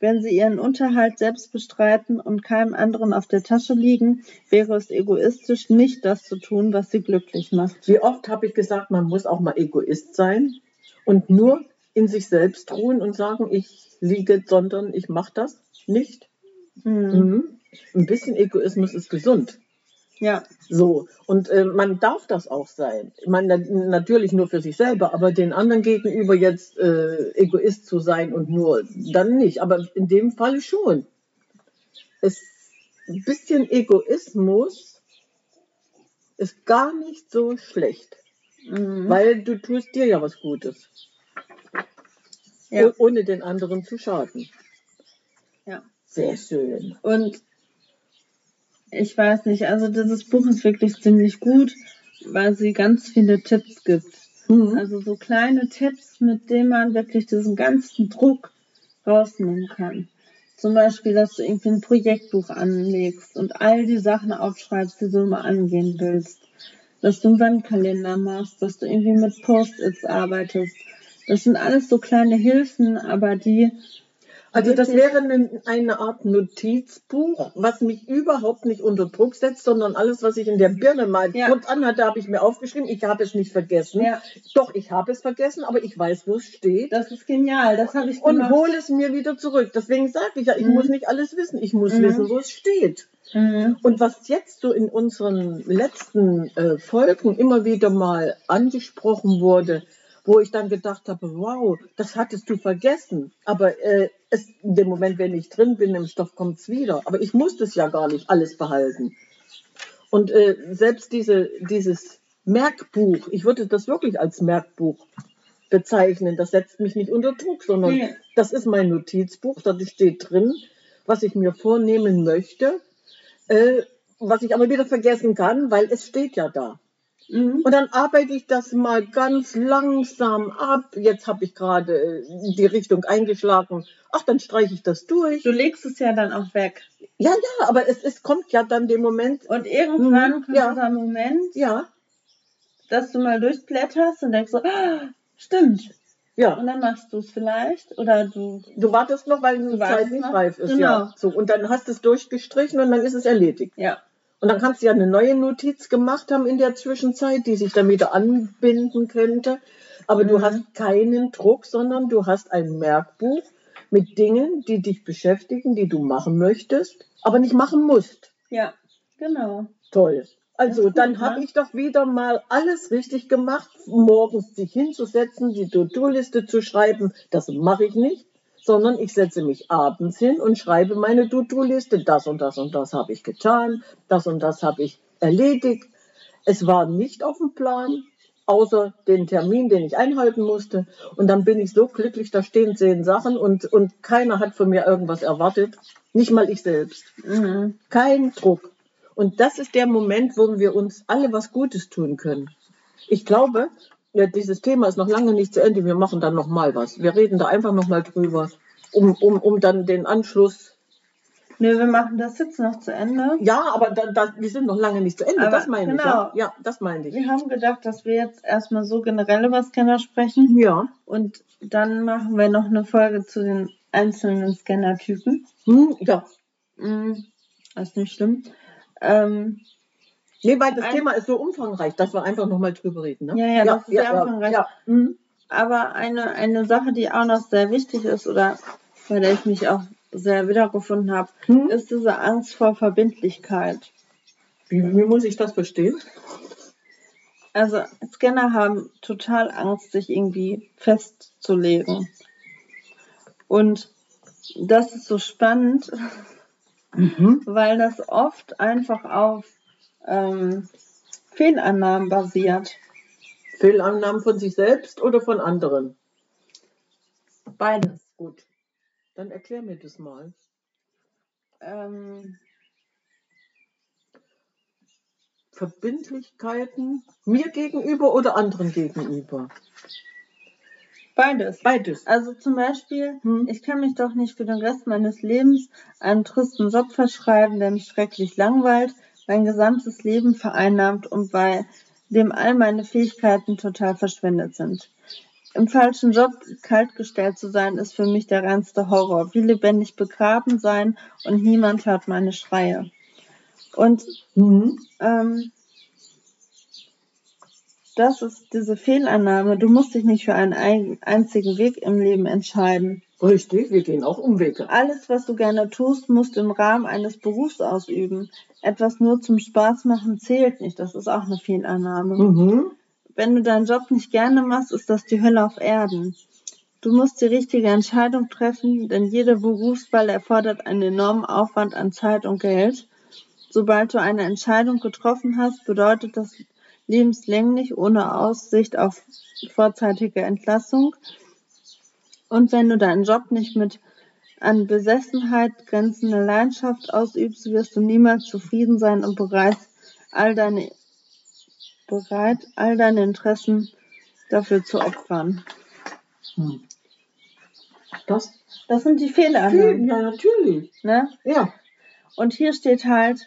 Wenn sie ihren Unterhalt selbst bestreiten und keinem anderen auf der Tasche liegen, wäre es egoistisch, nicht das zu tun, was sie glücklich macht. Wie oft habe ich gesagt, man muss auch mal Egoist sein und nur in sich selbst ruhen und sagen, ich liege, sondern ich mache das nicht. Hm. Mhm. Ein bisschen Egoismus ist gesund. Ja, So, und äh, man darf das auch sein. Ich meine, na- natürlich nur für sich selber, aber den anderen gegenüber jetzt äh, Egoist zu sein und nur dann nicht. Aber in dem Fall schon. Es, ein bisschen Egoismus ist gar nicht so schlecht, mhm. weil du tust dir ja was Gutes, ja, oh- ohne den anderen zu schaden. ja. Sehr schön. Und ich weiß nicht, also dieses Buch ist wirklich ziemlich gut, weil sie ganz viele Tipps gibt. Mhm. Also so kleine Tipps, mit denen man wirklich diesen ganzen Druck rausnehmen kann. Zum Beispiel, dass du irgendwie ein Projektbuch anlegst und all die Sachen aufschreibst, die du mal angehen willst. Dass du einen Wandkalender machst, dass du irgendwie mit Post-its arbeitest. Das sind alles so kleine Hilfen, aber die Also das wäre eine, Art Notizbuch, was mich überhaupt nicht unter Druck setzt, sondern alles, was ich in der Birne mal Ja. kurz anhatte, habe ich mir aufgeschrieben. Ich habe es nicht vergessen. Ja. Doch, ich habe es vergessen, aber ich weiß, wo es steht. Das ist genial, das habe ich und gemacht. hole es mir wieder zurück. Deswegen sage ich ja, ich Mhm. muss nicht alles wissen. Ich muss Mhm. wissen, wo es steht. Mhm. Und was jetzt so in unseren letzten äh, Folgen immer wieder mal angesprochen wurde, wo ich dann gedacht habe, wow, das hattest du vergessen. Aber äh, es, in dem Moment, wenn ich drin bin im Stoff, kommt es wieder. Aber ich muss das ja gar nicht alles behalten. Und äh, selbst diese, dieses Merkbuch, ich würde das wirklich als Merkbuch bezeichnen. Das setzt mich nicht unter Druck, sondern Nee. das ist mein Notizbuch. Da steht drin, was ich mir vornehmen möchte, äh, was ich aber wieder vergessen kann, weil es steht ja da. Mhm. Und dann arbeite ich das mal ganz langsam ab. Jetzt habe ich gerade äh, die Richtung eingeschlagen. Ach, dann streiche ich das durch. Du legst es ja dann auch weg. Ja, ja, aber es, es kommt ja dann der Moment. Und irgendwann Mhm, kommt ja. dieser Moment, Ja, dass du mal durchblätterst und denkst so, ah, stimmt. ja. Und dann machst du es vielleicht. Oder du. Du wartest noch, weil die Zeit nicht noch. reif ist. Genau. Ja. So, und dann hast du es durchgestrichen und dann ist es erledigt. Ja. Und dann kannst du ja eine neue Notiz gemacht haben in der Zwischenzeit, die sich dann wieder anbinden könnte. Aber du Mhm. hast keinen Druck, sondern du hast ein Merkbuch mit Dingen, die dich beschäftigen, die du machen möchtest, aber nicht machen musst. Ja. Genau. Toll. Also ist dann gut, habe ne? ich doch wieder mal alles richtig gemacht, morgens sich hinzusetzen, die To-Do-Liste zu schreiben. Das mache ich nicht, sondern ich setze mich abends hin und schreibe meine To-Do-Liste. Das und das und das habe ich getan, das und das habe ich erledigt. Es war nicht auf dem Plan, außer den Termin, den ich einhalten musste. Und dann bin ich so glücklich, da stehen zehn Sachen und, und keiner hat von mir irgendwas erwartet. Nicht mal ich selbst. Mhm. Kein Druck. Und das ist der Moment, wo wir uns alle was Gutes tun können. Ich glaube, ja, dieses Thema ist noch lange nicht zu Ende. Wir machen dann noch mal was. Wir reden da einfach noch mal drüber, um, um, um dann den Anschluss. Nö, wir machen das jetzt noch zu Ende. Ja, aber da, da, wir sind noch lange nicht zu Ende. Aber das meine ich. genau. Ja, ja das meine ich. Wir haben gedacht, dass wir jetzt erstmal so generell über Scanner sprechen. Ja. Und dann machen wir noch eine Folge zu den einzelnen Scannertypen. Hm, ja. Das ist nicht schlimm. Ähm, Nee, weil das Ein- Thema ist so umfangreich, dass wir einfach noch mal drüber reden. Ne? Ja, ja, das ist sehr umfangreich. Ja. Hm. aber eine, eine Sache, die auch noch sehr wichtig ist oder bei der ich mich auch sehr wiedergefunden habe, Hm. ist diese Angst vor Verbindlichkeit. Wie, wie muss ich das verstehen? Also Scanner haben total Angst, sich irgendwie festzulegen. Und das ist so spannend, Mhm. weil das oft einfach auf ähm, Fehlannahmen basiert. Fehlannahmen von sich selbst oder von anderen? Beides. Gut. Dann erklär mir das mal. Ähm, Verbindlichkeiten mir gegenüber oder anderen gegenüber? beides. Beides. Also zum Beispiel, Hm. ich kann mich doch nicht für den Rest meines Lebens einem tristen Job verschreiben, der mich schrecklich langweilt, mein gesamtes Leben vereinnahmt und bei dem all meine Fähigkeiten total verschwendet sind. Im falschen Job kaltgestellt zu sein, ist für mich der reinste Horror. Wie lebendig begraben sein und niemand hört meine Schreie. Und Mhm. ähm, das ist diese Fehlannahme. Du musst dich nicht für einen ein- einzigen Weg im Leben entscheiden. Richtig, wir gehen auch Umwege. Alles, was du gerne tust, musst du im Rahmen eines Berufs ausüben. Etwas nur zum Spaß machen zählt nicht. Das ist auch eine Fehlannahme. Mhm. Wenn du deinen Job nicht gerne machst, ist das die Hölle auf Erden. Du musst die richtige Entscheidung treffen, denn jede Berufswahl erfordert einen enormen Aufwand an Zeit und Geld. Sobald du eine Entscheidung getroffen hast, bedeutet das lebenslänglich ohne Aussicht auf vorzeitige Entlassung. Und wenn du deinen Job nicht mit an Besessenheit grenzender Leidenschaft ausübst, wirst du niemals zufrieden sein und bereit, all deine, bereit, all deine Interessen dafür zu opfern. Hm. Das Das sind die Fehlannahmen. ja, natürlich. Ne? Ja. Und hier steht halt,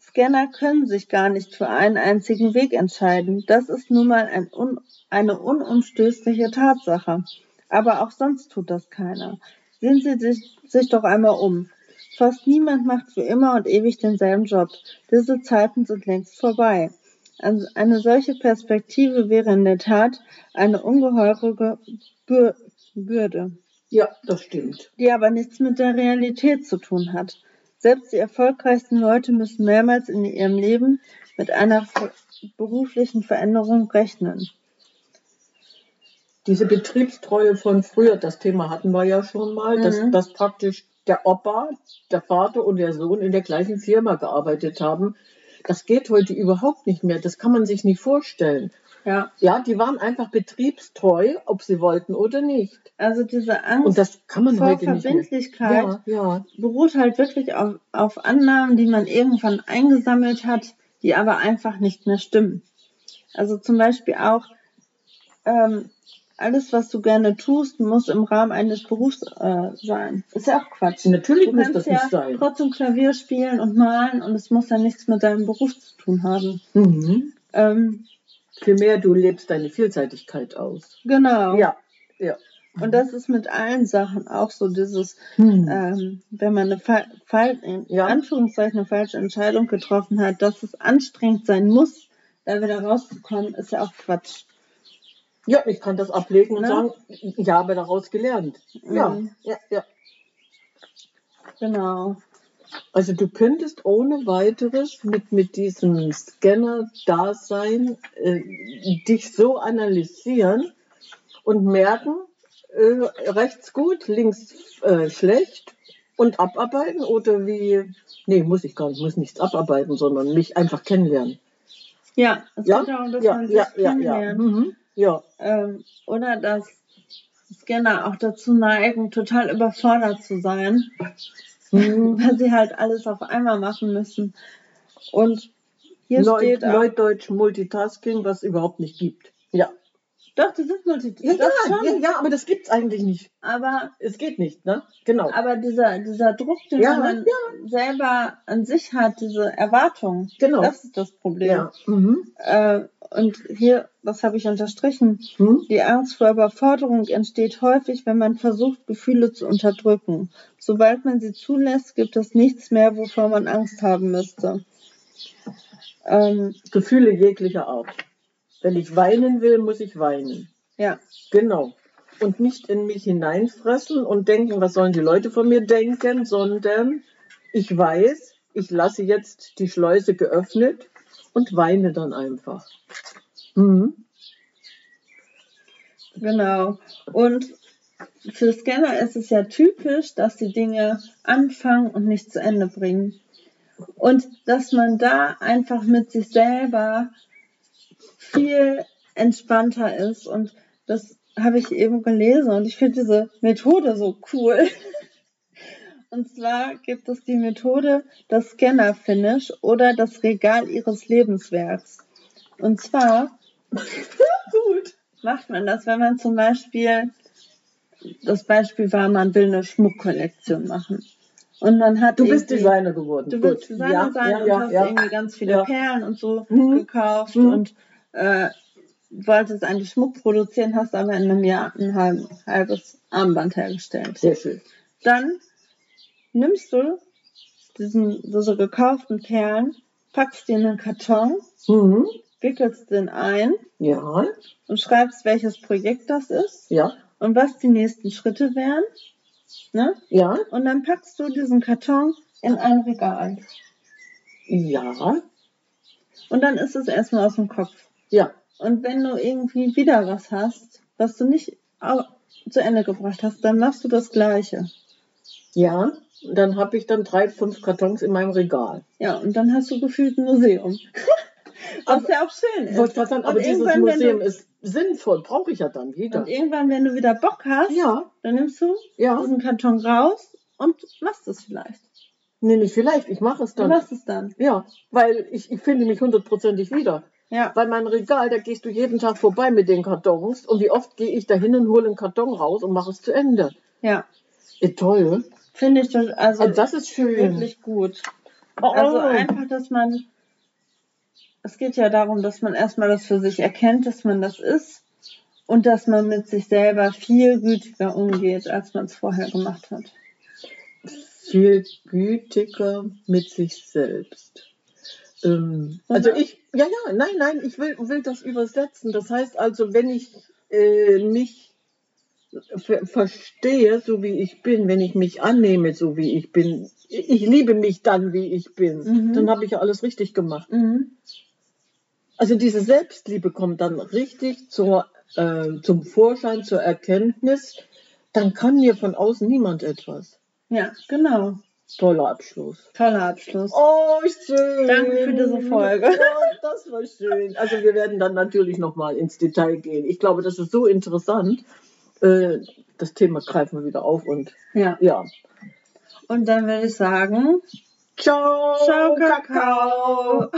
Scanner können sich gar nicht für einen einzigen Weg entscheiden. Das ist nun mal ein un eine unumstößliche Tatsache. Aber auch sonst tut das keiner. Sehen Sie sich, sich doch einmal um. Fast niemand macht für immer und ewig denselben Job. Diese Zeiten sind längst vorbei. Eine solche Perspektive wäre in der Tat eine ungeheure Bür Bürde Ja, das stimmt. die aber nichts mit der Realität zu tun hat. Selbst die erfolgreichsten Leute müssen mehrmals in ihrem Leben mit einer beruflichen Veränderung rechnen. Diese Betriebstreue von früher, das Thema hatten wir ja schon mal, dass, Mhm. dass praktisch der Opa, der Vater und der Sohn in der gleichen Firma gearbeitet haben. Das geht heute überhaupt nicht mehr. Das kann man sich nicht vorstellen. Ja, Ja, die waren einfach betriebstreu, ob sie wollten oder nicht. also diese Angst Und das kann man vor heute nicht mehr. Verbindlichkeit Ja, ja. beruht halt wirklich auf, auf Annahmen, die man irgendwann eingesammelt hat, die aber einfach nicht mehr stimmen. Also zum Beispiel auch, ähm, alles, was du gerne tust, muss im Rahmen eines Berufs äh, sein. Ist ja auch Quatsch. Natürlich Du muss das ja nicht sein. trotzdem Klavier spielen und malen und es muss ja nichts mit deinem Beruf zu tun haben. Mhm. Ähm, Vielmehr, du lebst deine Vielseitigkeit aus. genau. Ja, ja. Und das ist mit allen Sachen auch so dieses, Hm. ähm, wenn man eine Fa Fall, in Ja. Anführungszeichen eine falsche Entscheidung getroffen hat, dass es anstrengend sein muss, da wieder rauszukommen, ist ja auch Quatsch. Ja, ich kann das ablegen und Ne? sagen, ich habe daraus gelernt. Ja, Mhm. ja, ja. Genau. Also du könntest ohne weiteres mit, mit diesem Scanner-Dasein äh, dich so analysieren und merken, äh, rechts gut, links äh, schlecht und abarbeiten oder wie, nee, muss ich gar nicht, muss nichts abarbeiten, sondern mich einfach kennenlernen. Ja, es Ja, geht darum, dass ja, man sich ja, ja, ja. kennenlernt. Mhm. Ja, Ähm, oder dass Scanner auch dazu neigen, total überfordert zu sein, Mhm. weil sie halt alles auf einmal machen müssen. Und hier Neu, steht auch, Neudeutsch Multitasking, was überhaupt nicht gibt. Ja. Doch, die sind multi Ja, das ja, ja, ja, aber das gibt's eigentlich nicht. aber Es geht nicht, ne? Genau. Aber dieser, dieser Druck, den Ja, man dann selber an sich hat, diese Erwartung, Genau. das ist das Problem. Ja. Mhm. Äh, und hier, das habe ich unterstrichen, Hm? die Angst vor Überforderung entsteht häufig, wenn man versucht, Gefühle zu unterdrücken. Sobald man sie zulässt, gibt es nichts mehr, wovor man Angst haben müsste. Ähm, Gefühle jeglicher Art. Wenn ich weinen will, muss ich weinen. ja, Genau. Und nicht in mich hineinfressen und denken, was sollen die Leute von mir denken, sondern ich weiß, ich lasse jetzt die Schleuse geöffnet und weine dann einfach. Mhm. genau. Und für Scanner ist es ja typisch, dass die Dinge anfangen und nicht zu Ende bringen. Und dass man da einfach mit sich selber viel entspannter ist. Und das habe ich eben gelesen und ich finde diese Methode so cool. Und zwar gibt es die Methode das Scanner-Finish oder das Regal ihres Lebenswerks. Und zwar Gut. macht man das, wenn man zum Beispiel, das Beispiel war, man will eine Schmuckkollektion machen. Und man hat Du bist Designer geworden. Du Gut. willst Designer sein ja, und ja, hast ja. irgendwie ganz viele Ja. Perlen und so Mhm. gekauft Mhm. und äh, wolltest eigentlich Schmuck produzieren, hast aber in einem Jahr ein halb, halbes Armband hergestellt. Sehr schön. Dann nimmst du diesen, diese gekauften Perlen, packst die in einen Karton, Mhm. wickelst den ein Ja, und schreibst, welches Projekt das ist ja, und was die nächsten Schritte wären. Ne? ja, Und dann packst du diesen Karton in ein Regal. ja, Und dann ist es erstmal aus dem Kopf. Ja. Und wenn du irgendwie wieder was hast, was du nicht zu Ende gebracht hast, dann machst du das Gleiche. Ja, dann habe ich dann drei, fünf Kartons in meinem Regal. Ja, und dann hast du gefühlt ein Museum. was Aber- ja auch schön ist. wollte sagen, aber dieses irgendwann, wenn Museum du- ist sinnvoll, brauche ich ja dann wieder. Und irgendwann, wenn du wieder Bock hast, Ja, dann nimmst du ja. diesen Karton raus und machst es vielleicht. Nee, nicht vielleicht, ich mache es Du dann. machst es dann. Ja, weil ich, ich finde mich hundertprozentig wieder. Ja. Weil mein Regal, da gehst du jeden Tag vorbei mit den Kartons und wie oft gehe ich da hin und hole einen Karton raus und mache es zu Ende. Ja. Ja, toll. Finde ich das also Also das ist schön. wirklich gut. Oh, Also einfach, dass man, es geht ja darum, dass man erstmal das für sich erkennt, dass man das ist und dass man mit sich selber viel gütiger umgeht, als man es vorher gemacht hat. viel gütiger mit sich selbst. Ähm, also ich, ja, ja, nein, nein, ich will, will das übersetzen. Das heißt also, wenn ich äh, mich ver verstehe, so wie ich bin, wenn ich mich annehme, so wie ich bin, ich liebe mich dann, wie ich bin, Mhm. dann habe ich ja alles richtig gemacht. Mhm. Also diese Selbstliebe kommt dann richtig zur äh, zum Vorschein, zur Erkenntnis, dann kann mir von außen niemand etwas. Ja, genau. Toller Abschluss. Toller Abschluss. Oh, schön. Danke für diese Folge. Ja, das war schön. Also wir werden dann natürlich nochmal ins Detail gehen. Ich glaube, das ist so interessant. Äh, Das Thema greifen wir wieder auf und Ja. ja. Und dann würde ich sagen, Ciao, ciao Kakao.